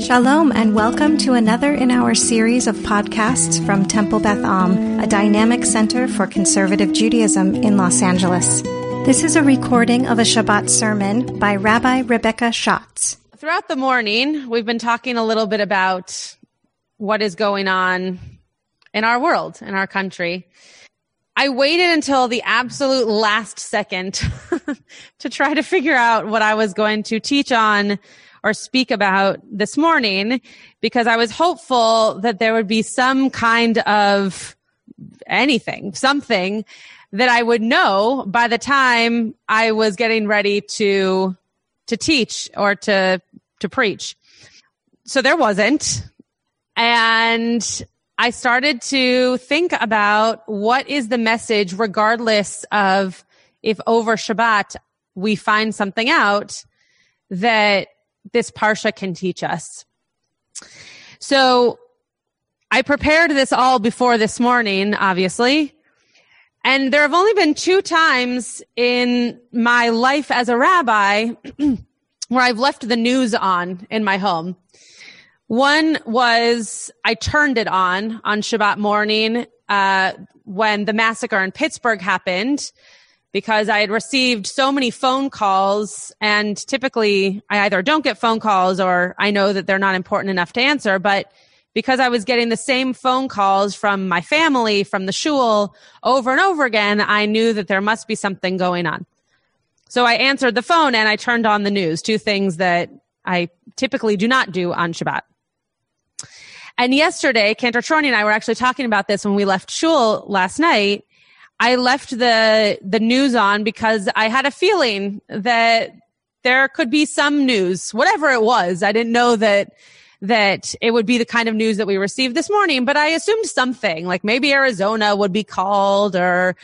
Shalom, and welcome to another in our series of podcasts from Temple Beth Am, a dynamic center for conservative Judaism in Los Angeles. This is a recording of a Shabbat sermon by Rabbi Rebecca Schatz. Throughout the morning, we've been talking a little bit about what is going on in our world, in our country. I waited until the absolute last second to try to figure out what I was going to teach on or speak about this morning because I was hopeful that there would be some kind of anything, something that I would know by the time I was getting ready to to teach or to to preach. So there wasn't. And I started to think about what is the message regardless of if over Shabbat we find something out that this Parsha can teach us. So I prepared this all before this morning, obviously. And there have only been two times in my life as a rabbi where I've left the news on in my home. One was I turned it on on Shabbat morning uh, when the massacre in Pittsburgh happened because I had received so many phone calls and typically I either don't get phone calls or I know that they're not important enough to answer, but because I was getting the same phone calls from my family, from the shul over and over again, I knew that there must be something going on. So I answered the phone and I turned on the news, two things that I typically do not do on Shabbat. And yesterday, Cantor Troni and I were actually talking about this when we left shul last night. I left the the news on because I had a feeling that there could be some news, whatever it was. I didn't know that that it would be the kind of news that we received this morning, but I assumed something like maybe Arizona would be called or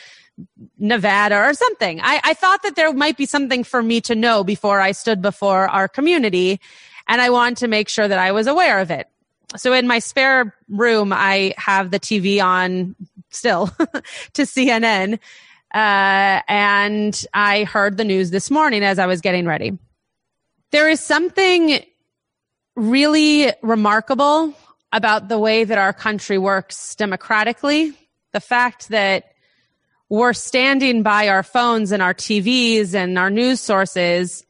Nevada or something. I, I thought that there might be something for me to know before I stood before our community. And I wanted to make sure that I was aware of it. So in my spare room, I have the TV on still to CNN. Uh, and I heard the news this morning as I was getting ready. There is something really remarkable about the way that our country works democratically. The fact that we're standing by our phones and our TVs and our news sources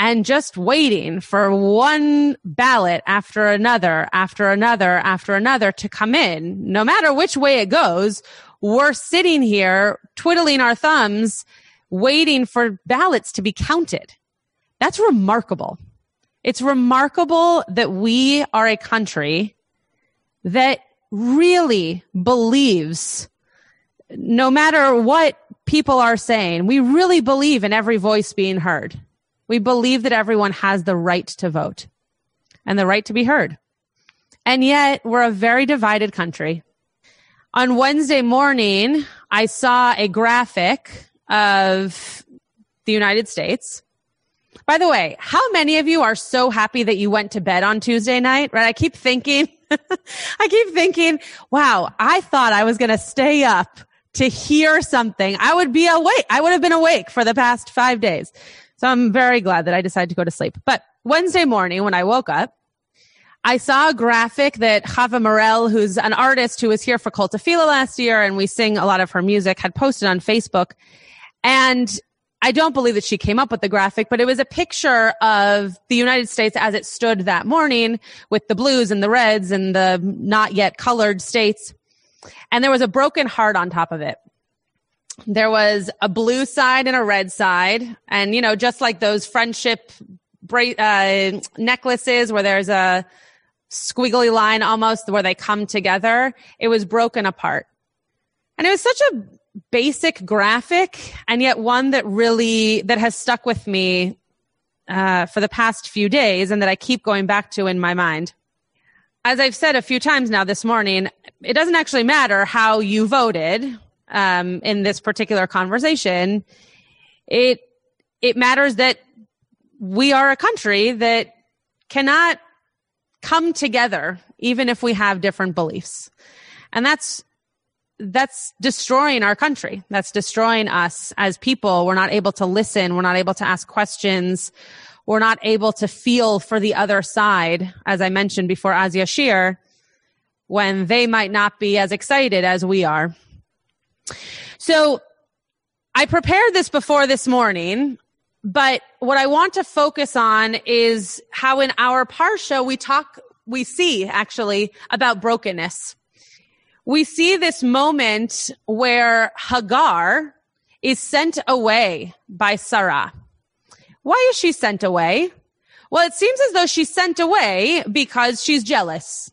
and just waiting for one ballot after another, after another, after another to come in. No matter which way it goes, we're sitting here twiddling our thumbs, waiting for ballots to be counted. That's remarkable. It's remarkable that we are a country that really believes no matter what people are saying, we really believe in every voice being heard. We believe that everyone has the right to vote and the right to be heard. And yet we're a very divided country. On Wednesday morning, I saw a graphic of the United States. By the way, how many of you are so happy that you went to bed on Tuesday night? Right? I keep thinking, I keep thinking, wow, I thought I was going to stay up to hear something. I would be awake. I would have been awake for the past five days. So I'm very glad that I decided to go to sleep. But Wednesday morning when I woke up, I saw a graphic that Chava Mirel, who's an artist who was here for Kol Tefillah last year, and we sing a lot of her music, had posted on Facebook. And I don't believe that she came up with the graphic, but it was a picture of the United States as it stood that morning with the blues and the reds and the not yet colored states. And there was a broken heart on top of it there was a blue side and a red side. And, you know, just like those friendship bra- uh, necklaces where there's a squiggly line almost where they come together, it was broken apart. And it was such a basic graphic and yet one that really, that has stuck with me uh, for the past few days and that I keep going back to in my mind. As I've said a few times now this morning, it doesn't actually matter how you voted um, in this particular conversation, it it matters that we are a country that cannot come together even if we have different beliefs, and that's that's destroying our country. That's destroying us as people. We're not able to listen. We're not able to ask questions. we're not able to feel for the other side, as I mentioned before, Az Yashir, when they might not be as excited as we are. So I prepared this before this morning, but what I want to focus on is how in our Parsha we talk, we see actually about brokenness. We see this moment where Hagar is sent away by Sarah. Why is she sent away? Well, it seems as though she's sent away because she's jealous.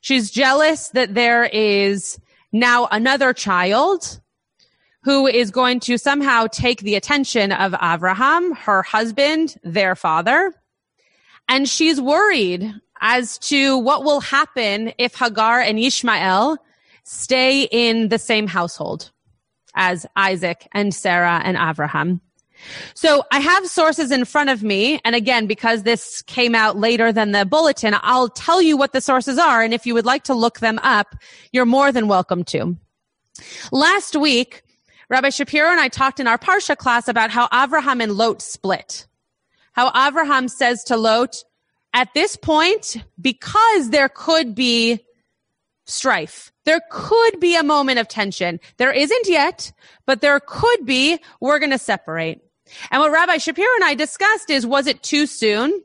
She's jealous that there is now another child who is going to somehow take the attention of Abraham, her husband, their father. And she's worried as to what will happen if Hagar and Ishmael stay in the same household as Isaac and Sarah and Abraham. So I have sources in front of me. And again, because this came out later than the bulletin, I'll tell you what the sources are. And if you would like to look them up, you're more than welcome to. Last week, Rabbi Shapiro and I talked in our Parsha class about how Avraham and Lot split. How Avraham says to Lot, at this point, because there could be strife, there could be a moment of tension. There isn't yet, but there could be, we're going to separate. And what Rabbi Shapiro and I discussed is, was it too soon?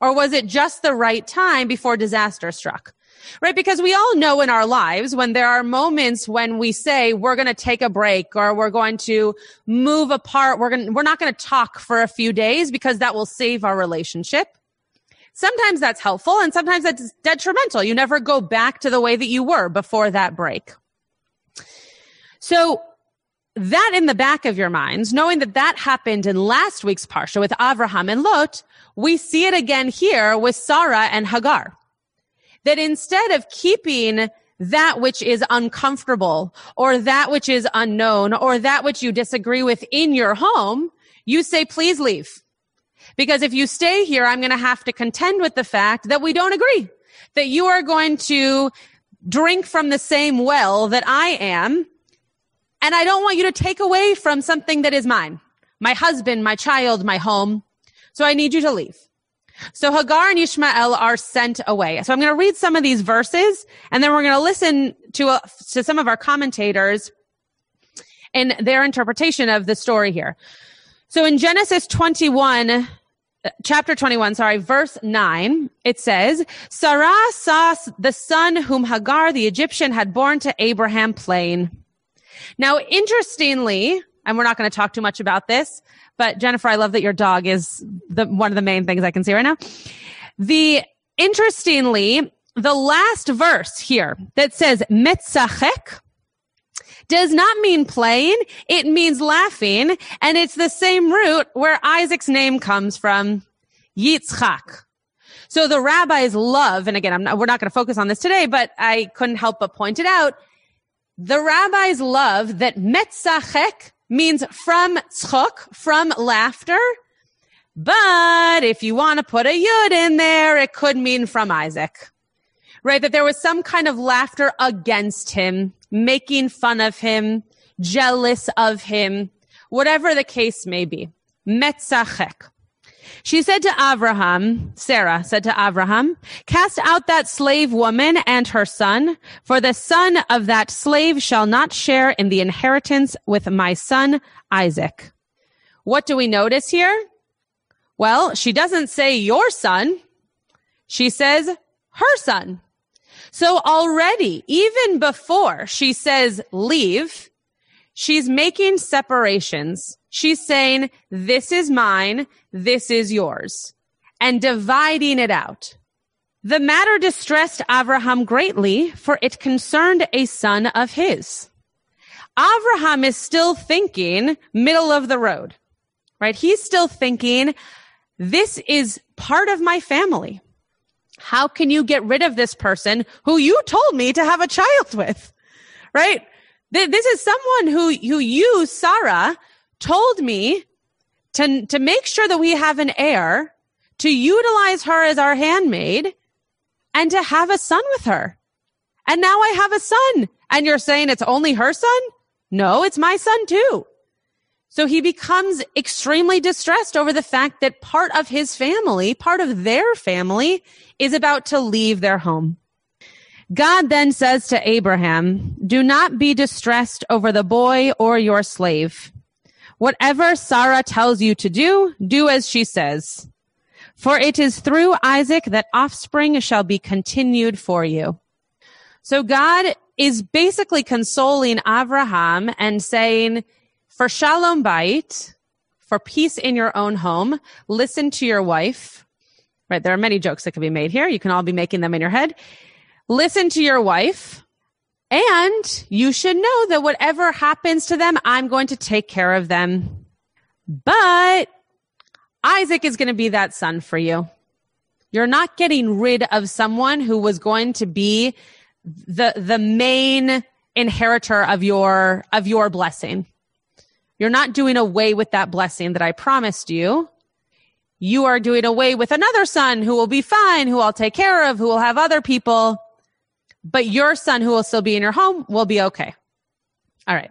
Or was it just the right time before disaster struck? Right? Because we all know in our lives when there are moments when we say we're going to take a break or we're going to move apart. We're going, we're not going to talk for a few days because that will save our relationship. Sometimes that's helpful and sometimes that's detrimental. You never go back to the way that you were before that break. So that in the back of your minds, knowing that that happened in last week's Parsha with Avraham and Lot, we see it again here with Sarah and Hagar. That instead of keeping that which is uncomfortable or that which is unknown or that which you disagree with in your home, you say, please leave. Because if you stay here, I'm going to have to contend with the fact that we don't agree, that you are going to drink from the same well that I am and I don't want you to take away from something that is mine. My husband, my child, my home. So I need you to leave. So Hagar and Ishmael are sent away. So I'm going to read some of these verses and then we're going to listen to, a, to some of our commentators in their interpretation of the story here. So in Genesis 21, uh, chapter 21, sorry, verse 9, it says, Sarah saw the son whom Hagar the Egyptian had born to Abraham plain. Now, interestingly, and we're not going to talk too much about this, but Jennifer, I love that your dog is the, one of the main things I can see right now. The interestingly, the last verse here that says metzachek does not mean playing. It means laughing. And it's the same root where Isaac's name comes from, Yitzchak. So the rabbis love, and again, not, we're not going to focus on this today, but I couldn't help but point it out. The rabbis love that metzachek means from tzchok, from laughter. But if you want to put a yud in there, it could mean from Isaac. Right? That there was some kind of laughter against him, making fun of him, jealous of him, whatever the case may be. Metzachek. She said to Abraham, Sarah said to Abraham, cast out that slave woman and her son, for the son of that slave shall not share in the inheritance with my son Isaac. What do we notice here? Well, she doesn't say your son. She says her son. So already, even before she says leave, she's making separations. She's saying, this is mine this is yours, and dividing it out. The matter distressed Abraham greatly, for it concerned a son of his. Abraham is still thinking middle of the road, right? He's still thinking, this is part of my family. How can you get rid of this person who you told me to have a child with? Right? This is someone who, who you, Sarah, told me to, to make sure that we have an heir, to utilize her as our handmaid, and to have a son with her. And now I have a son. And you're saying it's only her son? No, it's my son too. So he becomes extremely distressed over the fact that part of his family, part of their family is about to leave their home. God then says to Abraham, do not be distressed over the boy or your slave. Whatever Sarah tells you to do, do as she says. For it is through Isaac that offspring shall be continued for you. So God is basically consoling Abraham and saying, for shalom bait, for peace in your own home, listen to your wife. Right. There are many jokes that can be made here. You can all be making them in your head. Listen to your wife. And you should know that whatever happens to them, I'm going to take care of them. But Isaac is going to be that son for you. You're not getting rid of someone who was going to be the, the main inheritor of your, of your blessing. You're not doing away with that blessing that I promised you. You are doing away with another son who will be fine, who I'll take care of, who will have other people. But your son who will still be in your home will be okay. All right.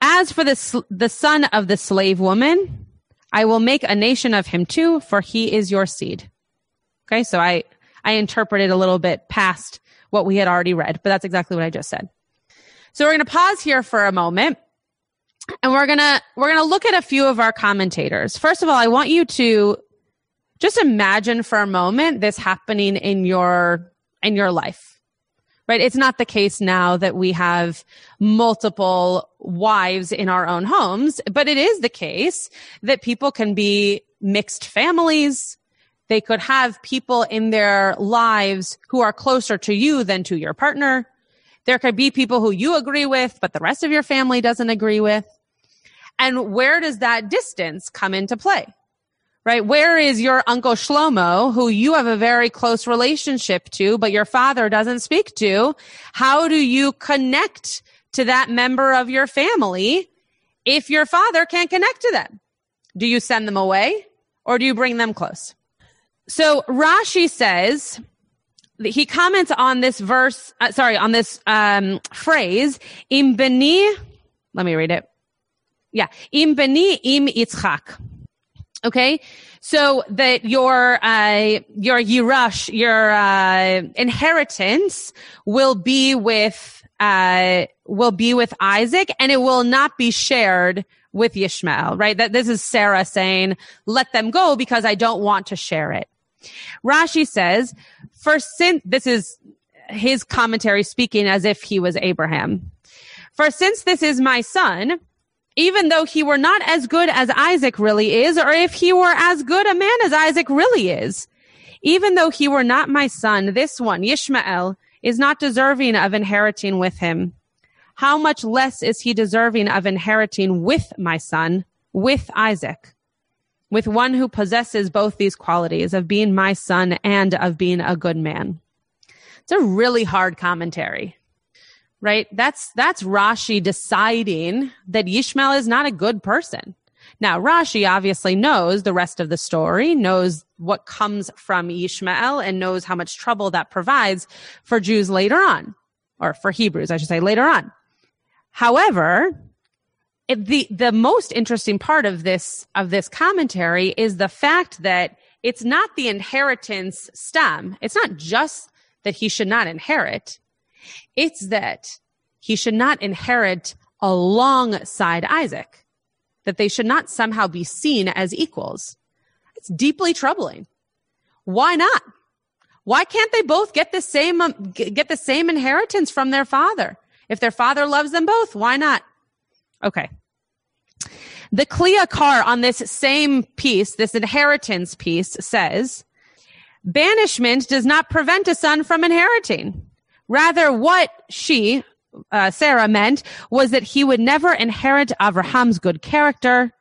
As for the, the son of the slave woman, I will make a nation of him too, for he is your seed. Okay. So I, I interpreted a little bit past what we had already read, but that's exactly what I just said. So we're going to pause here for a moment and we're gonna we're gonna look at a few of our commentators. First of all, I want you to just imagine for a moment this happening in your in your life. Right? It's not the case now that we have multiple wives in our own homes, but it is the case that people can be mixed families. They could have people in their lives who are closer to you than to your partner. There could be people who you agree with, but the rest of your family doesn't agree with. And where does that distance come into play? Right? Where is your uncle Shlomo, who you have a very close relationship to, but your father doesn't speak to? How do you connect to that member of your family if your father can't connect to them? Do you send them away or do you bring them close? So Rashi says, that he comments on this verse, uh, sorry, on this um, phrase, im beni, let me read it. Yeah. Im beni im Yitzchak. Okay. So that your, uh, your Yirash, your, uh, inheritance will be with, uh, will be with Isaac and it will not be shared with Ishmael, right? That this is Sarah saying, let them go because I don't want to share it. Rashi says, for since, this is his commentary speaking as if he was Abraham. For since this is my son, even though he were not as good as Isaac really is, or if he were as good a man as Isaac really is. Even though he were not my son, this one, Ishmael, is not deserving of inheriting with him. How much less is he deserving of inheriting with my son, with Isaac, with one who possesses both these qualities of being my son and of being a good man? It's a really hard commentary right? That's, that's Rashi deciding that Ishmael is not a good person. Now, Rashi obviously knows the rest of the story, knows what comes from Ishmael and knows how much trouble that provides for Jews later on, or for Hebrews, I should say, later on. However, it, the, the most interesting part of this, of this commentary is the fact that it's not the inheritance stem. It's not just that he should not inherit. It's that he should not inherit alongside Isaac, that they should not somehow be seen as equals. It's deeply troubling. Why not? Why can't they both get the same um, get the same inheritance from their father? If their father loves them both, why not? Okay. The Kli Yakar on this same piece, this inheritance piece says, banishment does not prevent a son from inheriting. Rather, what she, uh, Sarah meant was that he would never inherit Abraham's good character,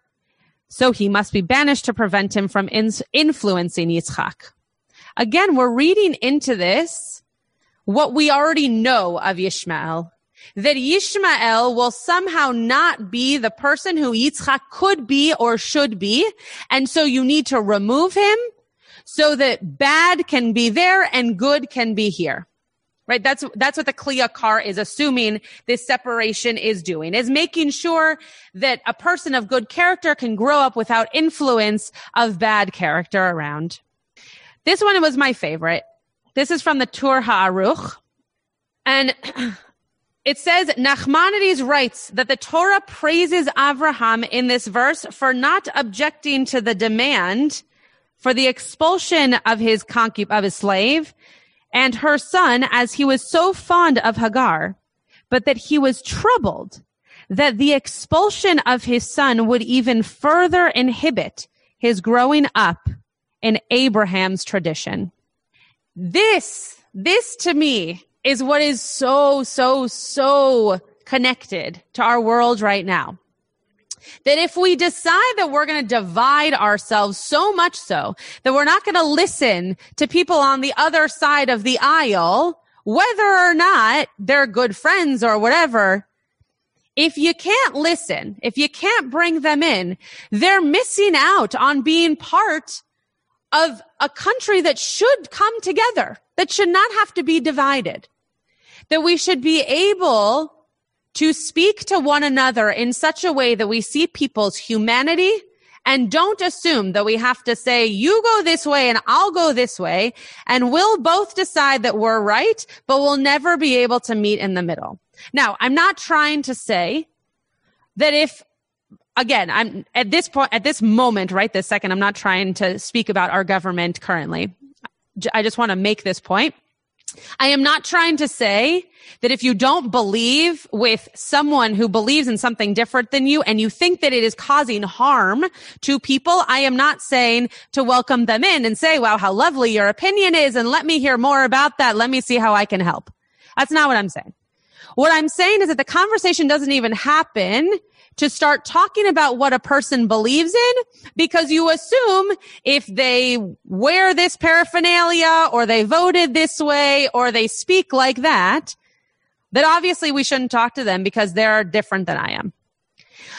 so he must be banished to prevent him from in- influencing Yitzchak. Again, we're reading into this what we already know of Ishmael, that Ishmael will somehow not be the person who Yitzchak could be or should be, and so you need to remove him so that bad can be there and good can be here right? That's, that's what the Kli Yakar is assuming this separation is doing, is making sure that a person of good character can grow up without influence of bad character around. This one was my favorite. This is from the Tur HaAruch. And it says Nachmanides writes that the Torah praises Abraham in this verse for not objecting to the demand for the expulsion of his concub, of his slave and her son as he was so fond of Hagar, but that he was troubled that the expulsion of his son would even further inhibit his growing up in Abraham's tradition. This, this to me is what is so, so, so connected to our world right now. That if we decide that we're going to divide ourselves so much so that we're not going to listen to people on the other side of the aisle, whether or not they're good friends or whatever, if you can't listen, if you can't bring them in, they're missing out on being part of a country that should come together, that should not have to be divided, that we should be able to speak to one another in such a way that we see people's humanity and don't assume that we have to say, you go this way and I'll go this way. And we'll both decide that we're right, but we'll never be able to meet in the middle. Now, I'm not trying to say that if again, I'm at this point, at this moment, right this second, I'm not trying to speak about our government currently. I just want to make this point. I am not trying to say that if you don't believe with someone who believes in something different than you and you think that it is causing harm to people, I am not saying to welcome them in and say, wow, how lovely your opinion is. And let me hear more about that. Let me see how I can help. That's not what I'm saying. What I'm saying is that the conversation doesn't even happen to start talking about what a person believes in because you assume if they wear this paraphernalia or they voted this way or they speak like that, that obviously we shouldn't talk to them because they're different than I am.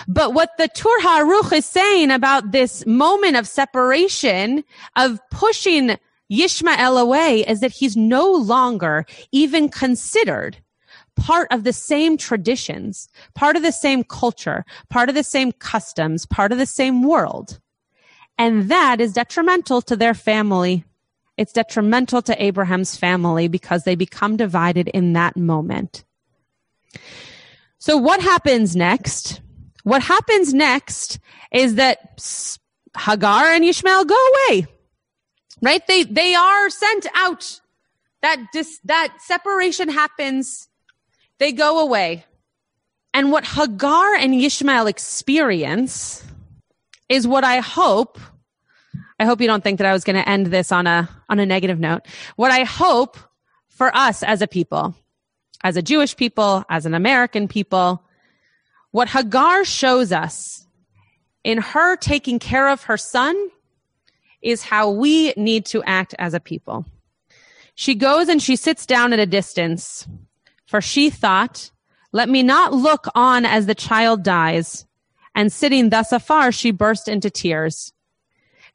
But what the Tur HaAruch is saying about this moment of separation, of pushing Yishmael away, is that he's no longer even considered part of the same traditions, part of the same culture, part of the same customs, part of the same world. And that is detrimental to their family. It's detrimental to Abraham's family because they become divided in that moment. So what happens next? What happens next is that Hagar and Ishmael go away. Right? They, they are sent out. That dis, that separation happens they go away. And what Hagar and Ishmael experience is what I hope I hope you don't think that I was going to end this on a on a negative note. What I hope for us as a people, as a Jewish people, as an American people, what Hagar shows us in her taking care of her son is how we need to act as a people. She goes and she sits down at a distance for she thought, let me not look on as the child dies. And sitting thus afar, she burst into tears.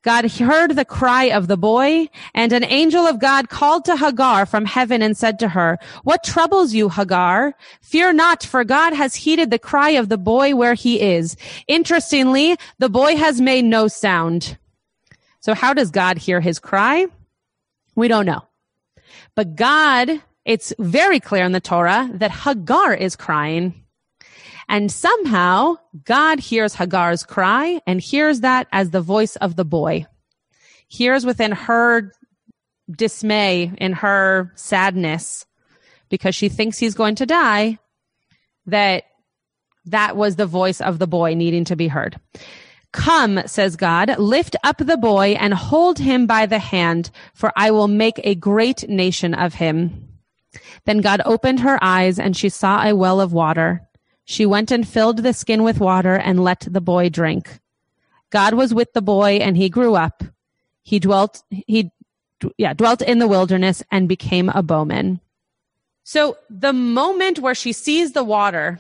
God heard the cry of the boy, and an angel of God called to Hagar from heaven and said to her, What troubles you, Hagar? Fear not, for God has heeded the cry of the boy where he is. Interestingly, the boy has made no sound. So how does God hear his cry? We don't know. But God it's very clear in the Torah that Hagar is crying. And somehow God hears Hagar's cry and hears that as the voice of the boy. Hears within her dismay, in her sadness, because she thinks he's going to die, that that was the voice of the boy needing to be heard. Come, says God, lift up the boy and hold him by the hand, for I will make a great nation of him. Then God opened her eyes and she saw a well of water. She went and filled the skin with water and let the boy drink. God was with the boy and he grew up. He dwelt, he, yeah, dwelt in the wilderness and became a bowman. So the moment where she sees the water,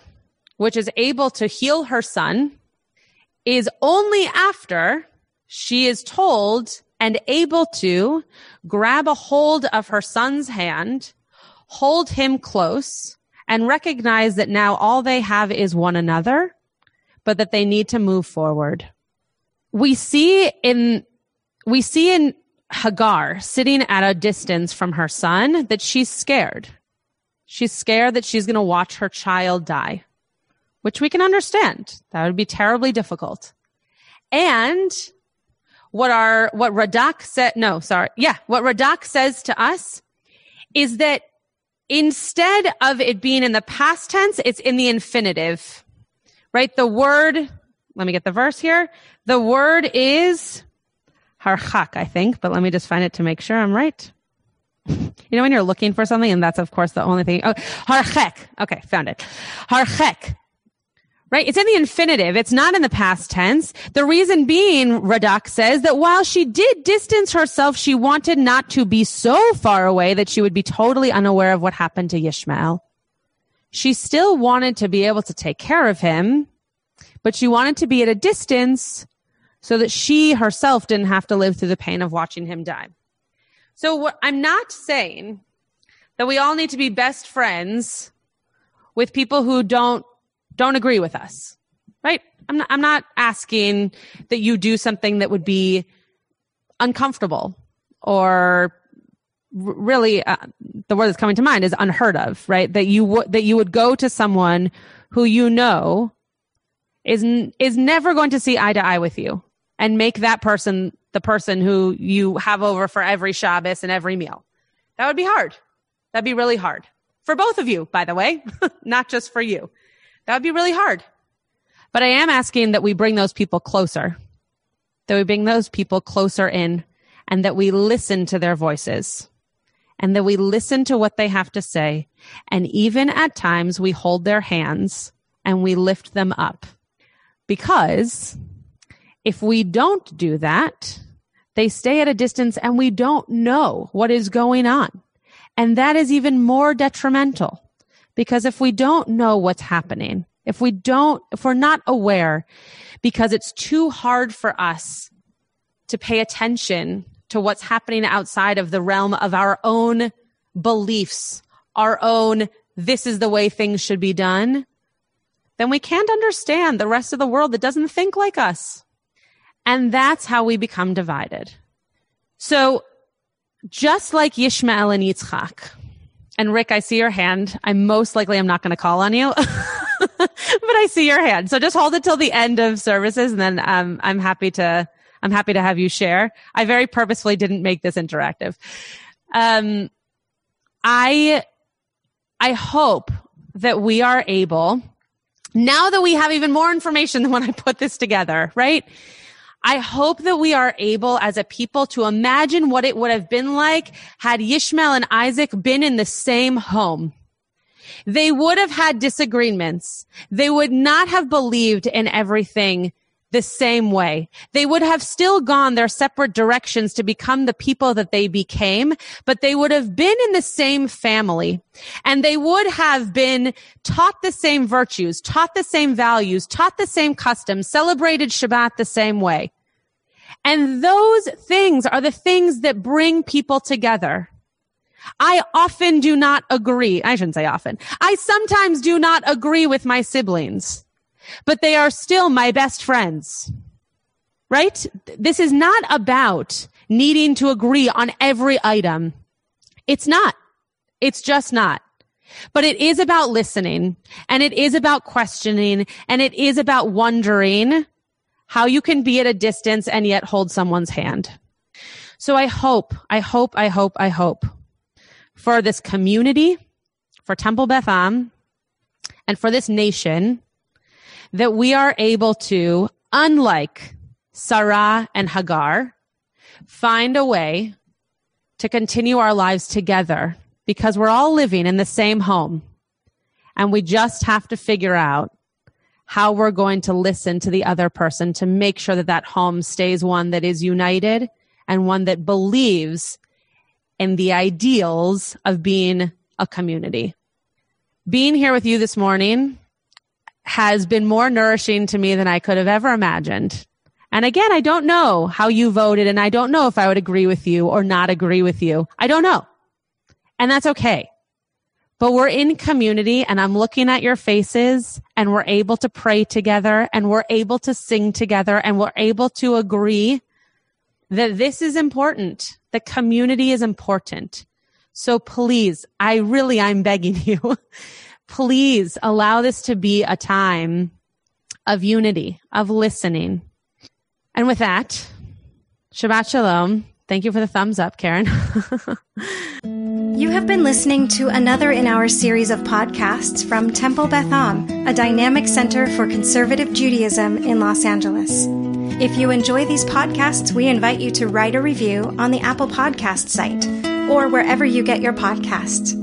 which is able to heal her son, is only after she is told and able to grab a hold of her son's hand hold him close and recognize that now all they have is one another, but that they need to move forward. We see in, we see in Hagar sitting at a distance from her son that she's scared. She's scared that she's going to watch her child die, which we can understand. That would be terribly difficult. And what our, what Radak said, no, sorry. Yeah. What Radak says to us is that instead of it being in the past tense, it's in the infinitive, right? The word, let me get the verse here. The word is harchak, I think, but let me just find it to make sure I'm right. You know when you're looking for something, and that's of course the only thing. Oh, harchek. Okay, found it. Harchek. Right? It's in the infinitive. It's not in the past tense. The reason being, Radak says that while she did distance herself, she wanted not to be so far away that she would be totally unaware of what happened to Yishmael. She still wanted to be able to take care of him, but she wanted to be at a distance so that she herself didn't have to live through the pain of watching him die. So what, I'm not saying that we all need to be best friends with people who don't don't agree with us. Right? I'm not I'm not asking that you do something that would be uncomfortable or really uh, the word that's coming to mind is unheard of, right? That you would that you would go to someone who you know is is never going to see eye to eye with you and make that person the person who you have over for every Shabbos and every meal. That would be hard. That'd be really hard. For both of you, by the way, not just for you. That would be really hard. But I am asking that we bring those people closer, that we bring those people closer in and that we listen to their voices and that we listen to what they have to say. And even at times we hold their hands and we lift them up because if we don't do that, they stay at a distance and we don't know what is going on. And that is even more detrimental because if we don't know what's happening, if we don't, if we're not aware, because it's too hard for us to pay attention to what's happening outside of the realm of our own beliefs, our own, this is the way things should be done, then we can't understand the rest of the world that doesn't think like us. And that's how we become divided. So just like Yishmael and Yitzchak, and Rick, I see your hand. I most likely am not going to call on you, but I see your hand. So just hold it till the end of services and then um, I'm happy to, I'm happy to have you share. I very purposefully didn't make this interactive. Um, I, I hope that we are able, now that we have even more information than when I put this together, right? I hope that we are able as a people to imagine what it would have been like had Yishmael and Isaac been in the same home. They would have had disagreements. They would not have believed in everything the same way. They would have still gone their separate directions to become the people that they became, but they would have been in the same family and they would have been taught the same virtues, taught the same values, taught the same customs, celebrated Shabbat the same way. And those things are the things that bring people together. I often do not agree. I shouldn't say often. I sometimes do not agree with my siblings but they are still my best friends. Right? This is not about needing to agree on every item. It's not. It's just not. But it is about listening and it is about questioning and it is about wondering how you can be at a distance and yet hold someone's hand. So I hope, I hope, I hope, I hope for this community, for Temple Beth Am, and for this nation that we are able to, unlike Sarah and Hagar, find a way to continue our lives together because we're all living in the same home. And we just have to figure out how we're going to listen to the other person to make sure that that home stays one that is united and one that believes in the ideals of being a community. Being here with you this morning has been more nourishing to me than I could have ever imagined. And again, I don't know how you voted and I don't know if I would agree with you or not agree with you. I don't know. And that's okay. but we're in community and I'm looking at your faces and we're able to pray together and we're able to sing together and we're able to agree that this is important. The community is important. So please, I really, I'm begging you, please allow this to be a time of unity, of listening. And with that, Shabbat Shalom. Thank you for the thumbs up, Karen. you have been listening to another in our series of podcasts from Temple Beth Am, a dynamic center for conservative Judaism in Los Angeles. If you enjoy these podcasts, we invite you to write a review on the Apple Podcast site or wherever you get your podcasts.